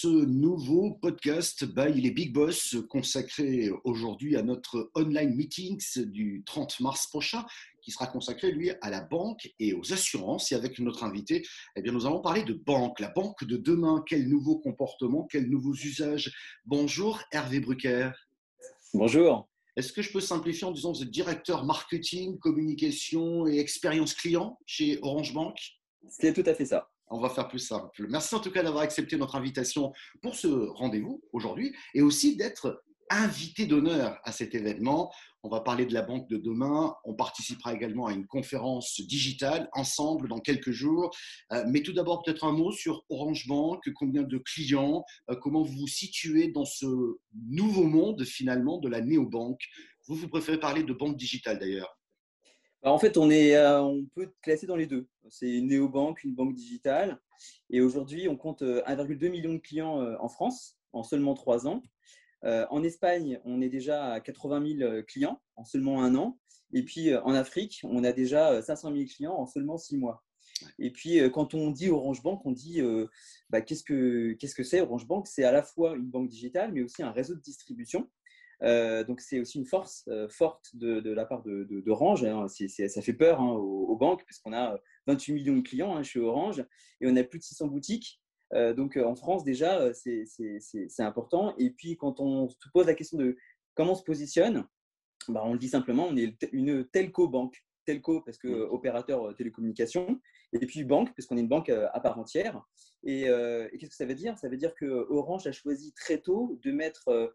ce nouveau podcast by les Big Boss consacré aujourd'hui à notre online meetings du 30 mars prochain qui sera consacré lui à la banque et aux assurances. Et avec notre invité, eh bien, nous allons parler de banque, la banque de demain. Quels nouveaux comportements, quels nouveaux usages Bonjour Hervé Brucker. Bonjour. Est-ce que je peux simplifier en disant que vous êtes directeur marketing, communication et expérience client chez Orange Bank? C'est tout à fait ça. On va faire plus simple. Merci en tout cas d'avoir accepté notre invitation pour ce rendez-vous aujourd'hui et aussi d'être invité d'honneur à cet événement. On va parler de la banque de demain. On participera également à une conférence digitale ensemble dans quelques jours. Euh, mais tout d'abord, peut-être un mot sur Orange Bank. Combien de clients euh, Comment vous vous situez dans ce nouveau monde finalement de la néobanque? Vous, vous préférez parler de banque digitale d'ailleurs en fait, on, est, euh, on peut classer dans les deux. C'est une néobanque, une banque digitale. Et aujourd'hui, on compte 1,2 million de clients en France en seulement trois ans. Euh, en Espagne, on est déjà à 80 000 euh, clients en seulement un an. Et puis euh, en Afrique, on a déjà 500 000 clients en seulement six mois. Et puis quand on dit Orange Bank, on dit bah, qu'est-ce que qu'est-ce que c'est Orange Bank C'est à la fois une banque digitale, mais aussi un réseau de distribution. Donc c'est aussi une force forte de, la part d'Orange. De, hein. ça fait peur hein, aux, banques parce qu'on a 28 millions de clients hein, chez Orange et on a plus de 600 boutiques. Euh, donc euh, en France, déjà, euh, c'est important. Et puis quand on se pose la question de comment on se positionne, bah, on le dit simplement, on est une telco banque. Telco parce que opérateur télécommunication, et puis banque parce qu'on est une banque à part entière. Et, qu'est-ce que ça veut dire? Ça veut dire que Orange a choisi très tôt de mettre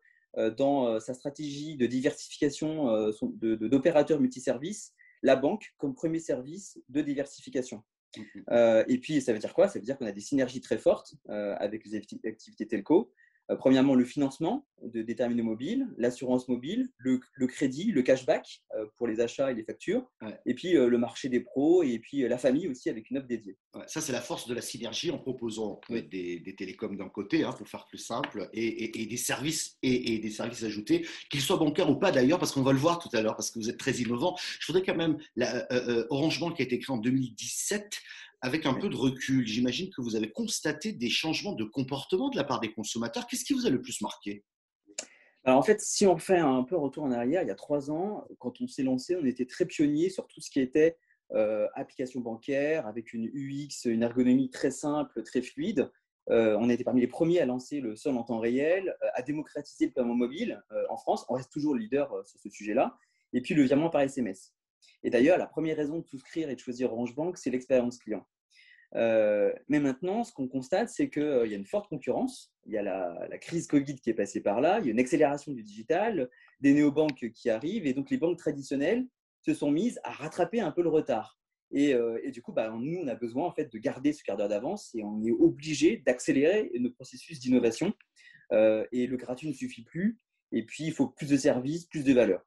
dans sa stratégie de diversification d'opérateurs multiservices la banque comme premier service de diversification. Euh, et puis, ça veut dire quoi? Ça veut dire qu'on a des synergies très fortes euh, avec les activités telco. Euh, premièrement, le financement de, des terminaux mobiles, l'assurance mobile, le, crédit, le cashback pour les achats et les factures, et puis le marché des pros, et puis la famille aussi avec une offre dédiée. ça, c'est la force de la synergie en proposant des, des, télécoms d'un côté, hein, pour faire plus simple, et, et, des services et, des services ajoutés, qu'ils soient bancaires ou pas d'ailleurs, parce qu'on va le voir tout à l'heure, parce que vous êtes très innovant. Je voudrais quand même, la, Orange Bank a été créé en 2017 avec un peu de recul, j'imagine que vous avez constaté des changements de comportement de la part des consommateurs. Qu'est-ce qui vous a le plus marqué? Alors en fait, si on fait un peu retour en arrière, il y a trois ans, quand on s'est lancé, on était très pionnier sur tout ce qui était euh, application bancaire, avec une UX, une ergonomie très simple, très fluide. Euh, on a été parmi les premiers à lancer le sol en temps réel, euh, à démocratiser le paiement mobile en France. On reste toujours leader sur ce sujet-là. Et puis le virement par SMS. Et d'ailleurs, la première raison de souscrire et de choisir Orange Bank, c'est l'expérience client. Euh, mais maintenant, ce qu'on constate, c'est qu'il euh, y a une forte concurrence. Il y a la, crise Covid qui est passée par là, il y a une accélération du digital, des néobanques qui arrivent, et donc les banques traditionnelles se sont mises à rattraper un peu le retard. Et, euh, du coup, bah, nous, on a besoin en fait de garder ce quart d'heure d'avance et on est obligé d'accélérer nos processus d'innovation. et le gratuit ne suffit plus. Et puis, il faut plus de services, plus de valeur.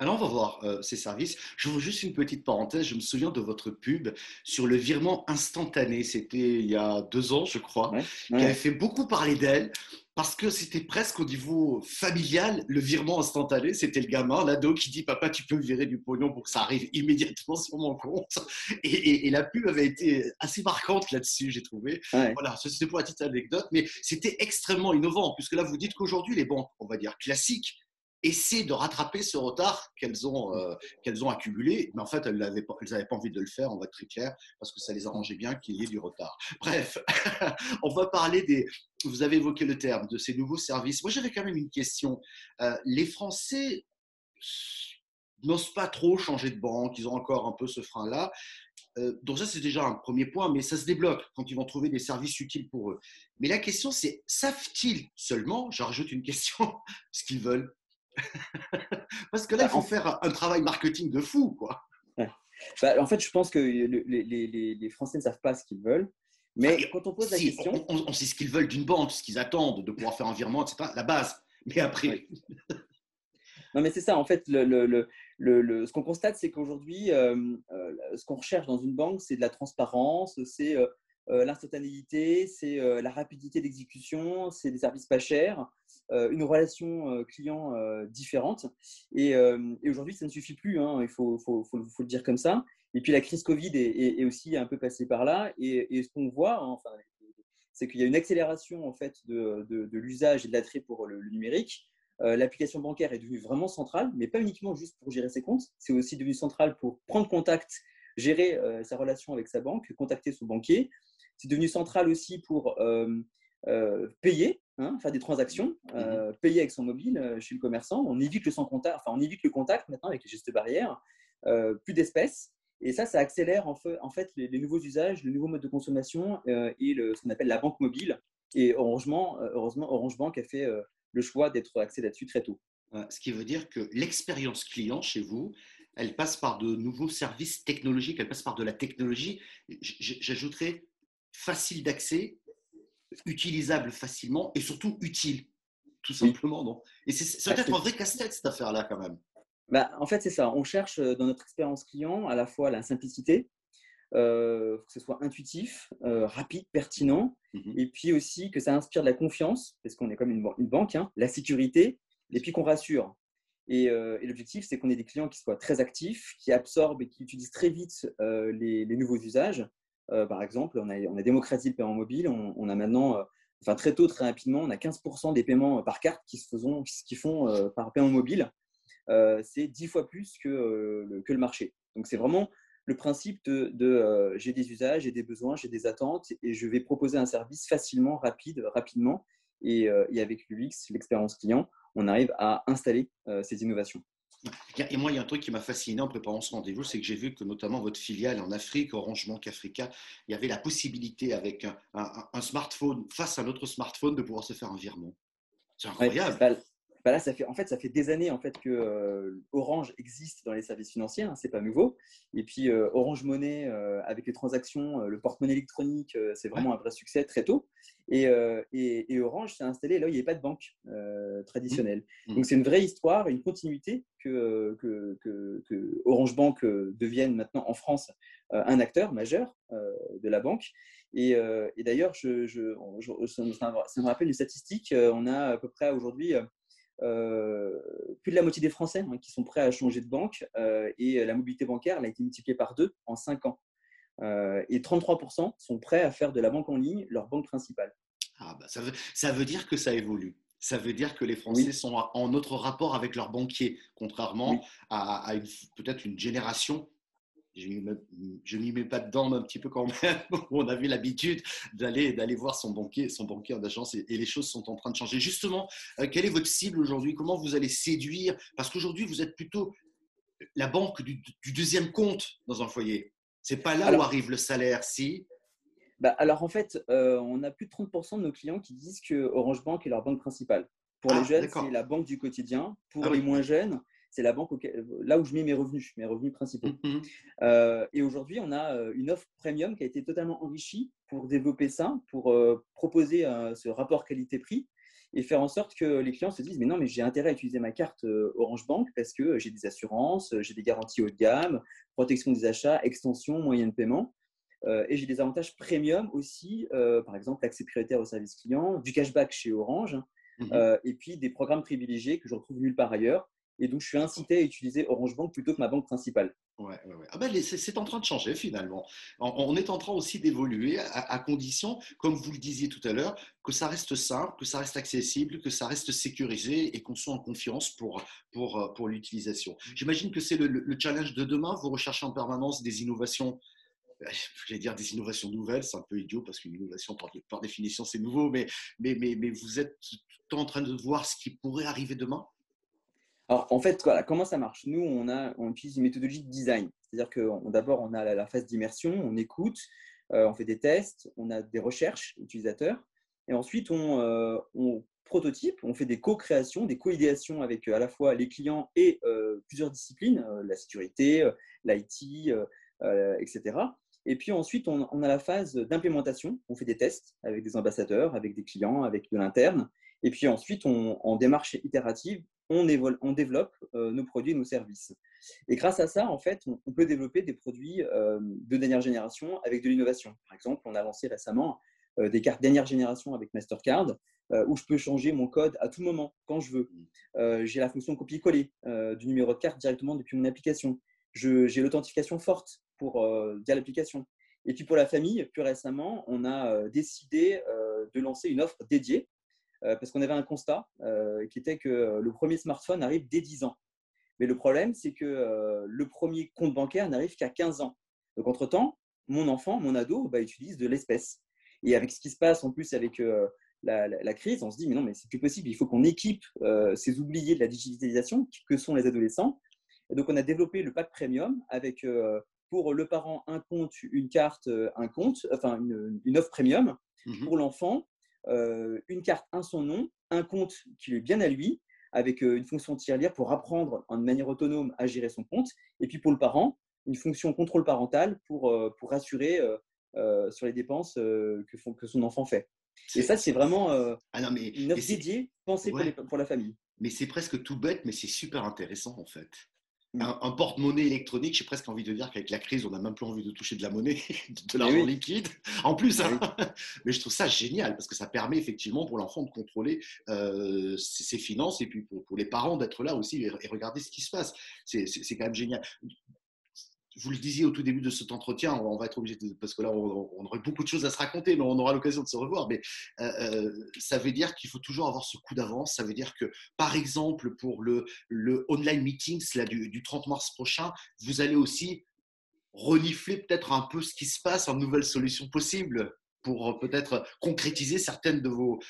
Alors, on va voir euh, ces services. Je vous juste une petite parenthèse. Je me souviens de votre pub sur le virement instantané. C'était il y a deux ans, je crois, qui avait fait beaucoup parler d'elle parce que c'était presque au niveau familial, le virement instantané. C'était le gamin, l'ado, qui dit Papa, tu peux me virer du pognon pour que ça arrive immédiatement sur mon compte. Et, la pub avait été assez marquante là-dessus, j'ai trouvé. Voilà, c'était pour la petite anecdote, mais c'était extrêmement innovant, puisque là, vous dites qu'aujourd'hui, les banques, on va dire classiques, essaient de rattraper ce retard qu'elles ont, euh, ont accumulé. Mais en fait, elles n'avaient pas, pas envie de le faire, on va être très clair, parce que ça les arrangeait bien qu'il y ait du retard. Bref, on va parler des... Vous avez évoqué le terme de ces nouveaux services. Moi, j'avais quand même une question. Euh, les Français n'osent pas trop changer de banque, ils ont encore un peu ce frein-là. Euh, donc ça, c'est déjà un premier point, mais ça se débloque quand ils vont trouver des services utiles pour eux. Mais la question, c'est, savent-ils seulement, je rajoute une question, ce qu'ils veulent Parce que là, il bah, faut faire un travail marketing de fou, quoi. Bah, en fait, je pense que les, Français ne savent pas ce qu'ils veulent. Mais ah, quand on pose la question. On, sait ce qu'ils veulent d'une banque, ce qu'ils attendent, de pouvoir faire un virement, etc. La base. Mais après. non, mais c'est ça. En fait, le, ce qu'on constate, c'est qu'aujourd'hui, euh, euh, ce qu'on recherche dans une banque, c'est de la transparence, c'est euh, l'instantanéité, c'est euh, la rapidité d'exécution, c'est des services pas chers, euh, une relation client différente. Et, aujourd'hui, ça ne suffit plus, hein, il faut, le dire comme ça. Et puis la crise Covid est, aussi un peu passée par là. Et, ce qu'on voit, hein, c'est qu'il y a une accélération en fait de, l'usage et de l'attrait pour le, numérique. L'application bancaire est devenue vraiment centrale, mais pas uniquement juste pour gérer ses comptes, c'est aussi devenu central pour prendre contact, gérer sa relation avec sa banque, contacter son banquier. C'est devenu central aussi pour payer, hein, faire des transactions, mmh payer avec son mobile chez le commerçant. On évite le sans contact, enfin on évite le contact maintenant avec les gestes barrières, plus d'espèces. Et ça, ça accélère en fait, en fait les, nouveaux usages, le nouveau mode de consommation et le, ce qu'on appelle la banque mobile. Et heureusement, heureusement Orange Bank a fait le choix d'être axé là-dessus très tôt. Ce qui veut dire que l'expérience client chez vous, elle passe par de nouveaux services technologiques, elle passe par de la technologie. J'ajouterais facile d'accès utilisable facilement et surtout utile, tout simplement. Non? Et c'est bah, peut-être un vrai casse-tête cette affaire-là quand même. Bah, en fait, c'est ça. On cherche euh, dans notre expérience client à la fois la simplicité, euh, que ce soit intuitif, euh, rapide, pertinent, mmh et puis aussi que ça inspire de la confiance, parce qu'on est comme une, une banque, hein, la sécurité, et puis qu'on rassure. Et, l'objectif, c'est qu'on ait des clients qui soient très actifs, qui absorbent et qui utilisent très vite les, nouveaux usages, euh, par exemple, on a, on a, démocratisé le paiement mobile. On, a maintenant, euh, enfin très tôt, très rapidement, on a 15% des paiements par carte qui se, font, qui font euh, par paiement mobile. c'est 10 fois plus que, le, que le marché. Donc c'est vraiment le principe de, j'ai des usages, j'ai des besoins, j'ai des attentes et je vais proposer un service facilement, rapide, rapidement. Et, et avec l'UX, l'expérience client, on arrive à installer ces innovations. Et moi, il y a un truc qui m'a fasciné en préparant ce rendez-vous, c'est que j'ai vu que notamment votre filiale en Afrique, Orange Bank Africa, il y avait la possibilité avec un, smartphone, face à notre smartphone, de pouvoir se faire un virement. C'est incroyable. Bah là, ça fait, en fait, ça fait des années en fait, que euh, Orange existe dans les services financiers, hein, c'est pas nouveau. Et puis euh, Orange Money, euh, avec les transactions, le porte-monnaie électronique, c'est vraiment un vrai succès très tôt. Et, et, Orange s'est installé là où il n'y avait pas de banque traditionnelle. Mmh. Donc c'est une vraie histoire, une continuité que, que, que, Orange Bank devienne maintenant en France un acteur majeur de la banque. Et, et d'ailleurs, je, je, ça, me rappelle une statistique. On a à peu près aujourd'hui euh, plus de la moitié des Français hein, qui sont prêts à changer de banque euh, et la mobilité bancaire elle a été multipliée par deux en cinq ans. Euh, et 33% sont prêts à faire de la banque en ligne leur banque principale. Ah bah ça, veut, ça veut dire que ça évolue ça veut dire que les Français sont en autre rapport avec leur banquier, contrairement à, à peut-être une génération je n'y mets pas dedans un petit peu quand même. On avait l'habitude d'aller d'aller voir son banquier, son banquier en agence et, les choses sont en train de changer. Justement, euh, quelle est votre cible aujourd'hui? Comment vous allez séduire? Parce qu'aujourd'hui, vous êtes plutôt la banque du, deuxième compte dans un foyer. C'est pas là où arrive le salaire, si? Bah alors en fait, euh, on a plus de 30% de nos clients qui disent que Orange Bank est leur banque principale. Pour les ah, jeunes, c'est la banque du quotidien. Pour ah les moins jeunes, c'est la banque là où je mets mes revenus, mes revenus principaux. Mmh euh, et aujourd'hui, on a euh, une offre premium qui a été totalement enrichie pour développer ça, pour euh, proposer ce rapport qualité-prix et faire en sorte que les clients se disent mais non mais j'ai intérêt à utiliser ma carte Orange Bank parce que j'ai des assurances, j'ai des garanties haut de gamme, protection des achats, extension, moyen de paiement. et j'ai des avantages premium aussi, par exemple l'accès prioritaire au service client, du cashback chez Orange, mmh et puis des programmes privilégiés que je retrouve nulle part ailleurs. Et donc, je suis incité à utiliser Orange Bank plutôt que ma banque principale. Ouais, ouais, ouais. Ah ben, c'est en train de changer finalement. On, est en train aussi d'évoluer à, condition, comme vous le disiez tout à l'heure, que ça reste simple, que ça reste accessible, que ça reste sécurisé et qu'on soit en confiance pour, pour, pour l'utilisation. J'imagine que c'est le, challenge de demain. Vous recherchez en permanence des innovations je vais dire des innovations nouvelles, c'est un peu idiot parce qu'une innovation par, par définition c'est nouveau, mais, mais, mais, mais, vous êtes tout en train de voir ce qui pourrait arriver demain? Alors, en fait, comment ça marche? Nous, on, a, on utilise une méthodologie de design. C'est-à-dire que d'abord, on a la, phase d'immersion, on écoute, euh, on fait des tests, on a des recherches utilisateurs. Et ensuite, on, euh, prototype, on fait des co-créations, des co-idéations avec euh, à la fois les clients et plusieurs disciplines, la sécurité, l'IT, etc. Et puis ensuite, on, a la phase d'implémentation. On fait des tests avec des ambassadeurs, avec des clients, avec de l'interne. Et puis ensuite, on, en démarche itérative, on, développe euh, nos produits et nos services. Et grâce à ça, en fait, on, peut développer des produits euh, de dernière génération avec de l'innovation. Par exemple, on a lancé récemment euh, des cartes dernière génération avec Mastercard, où je peux changer mon code à tout moment, quand je veux. j'ai la fonction copier-coller du numéro de carte directement depuis mon application. J'ai l'authentification forte pour via l'application. Et puis pour la famille, plus récemment, on a décidé de lancer une offre dédiée parce qu'on avait un constat qui était que le premier smartphone arrive dès 10 ans. Mais le problème, c'est que le premier compte bancaire n'arrive qu'à 15 ans. Donc, entre-temps, mon enfant, mon ado, bah, utilise de l'espèce. Et avec ce qui se passe en plus avec la, crise, on se dit, mais non, mais c'est plus possible, il faut qu'on équipe ces oubliés de la digitalisation que sont les adolescents. Et donc, on a développé le pack premium avec pour le parent un compte, une carte, un compte, enfin une, offre premium. Mmh pour l'enfant, une carte, un son nom, un compte qui est bien à lui, avec une fonction tirelire pour apprendre en manière autonome à gérer son compte. Et puis pour le parent, une fonction contrôle parental pour, pour rassurer sur les dépenses que, que son enfant fait. Et ça, c'est vraiment ah non, mais, une offre dédiée pensée pour, la famille. Mais c'est presque tout bête, mais c'est super intéressant en fait. Un, porte-monnaie électronique, j'ai presque envie de dire qu'avec la crise, on n'a même plus envie de toucher de la monnaie, de l'argent liquide. En plus, hein. mais je trouve ça génial parce que ça permet effectivement pour l'enfant de contrôler ses, finances et puis pour, les parents d'être là aussi et, regarder ce qui se passe. C'est quand même génial vous le disiez au tout début de cet entretien, on va être obligé de, parce que là, on, aurait beaucoup de choses à se raconter, mais on aura l'occasion de se revoir. Mais euh, euh, ça veut dire qu'il faut toujours avoir ce coup d'avance. Ça veut dire que, par exemple, pour le, le online meetings là, du, du 30 mars prochain, vous allez aussi renifler peut-être un peu ce qui se passe en nouvelles solutions possibles pour peut-être concrétiser certaines de vos,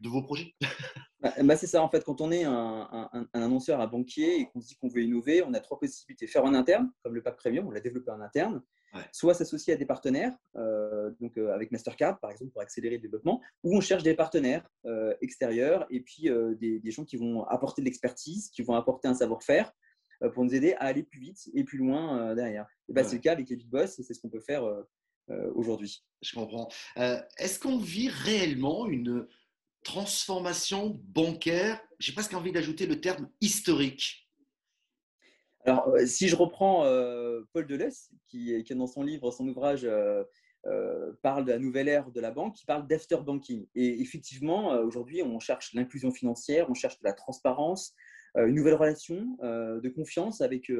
de vos projets bah, bah, C'est ça, en fait, quand on est un, annonceur, un banquier et qu'on se dit qu'on veut innover, on a trois possibilités. Faire en interne, comme le pack premium, on l'a développé en interne, soit s'associer à des partenaires, euh, donc euh, avec Mastercard par exemple, pour accélérer le développement, ou on cherche des partenaires euh, extérieurs et puis des, gens qui vont apporter de l'expertise, qui vont apporter un savoir-faire pour nous aider à aller plus vite et plus loin derrière. Et bah, C'est le cas avec les Big Boss et c'est ce qu'on peut faire aujourd'hui. Je comprends. Est-ce qu'on vit réellement une transformation bancaire, j'ai presque envie d'ajouter le terme historique. Alors, euh, si je reprends euh, Paul Deleuze, qui, qui, dans son livre, son ouvrage, euh, parle de la nouvelle ère de la banque, il parle d'afterbanking. Et effectivement, aujourd'hui, on cherche l'inclusion financière, on cherche de la transparence, une nouvelle relation de confiance avec,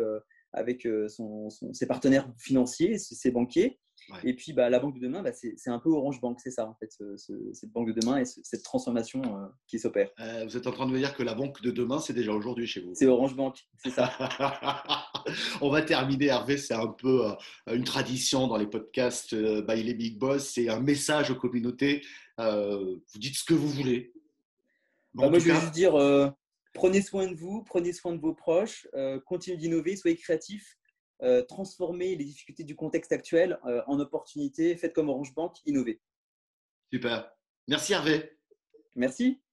avec ses partenaires financiers, ses banquiers. Et puis, bah, la banque de demain, bah, c'est un peu Orange Bank, c'est ça, en fait, cette banque de demain et cette transformation euh, qui s'opère. Euh, vous êtes en train de me dire que la banque de demain, c'est déjà aujourd'hui chez vous C'est Orange Bank, c'est ça. On va terminer, Hervé, c'est un peu euh, une tradition dans les podcasts by les Big Boss, c'est un message aux communautés. vous dites ce que vous voulez. Bah, moi, je vais juste dire, prenez soin de vous, prenez soin de vos proches, continuez d'innover, soyez créatifs euh, transformer les difficultés du contexte actuel euh, en opportunités. Faites comme Orange Bank, innover. Super. Merci Hervé. Merci.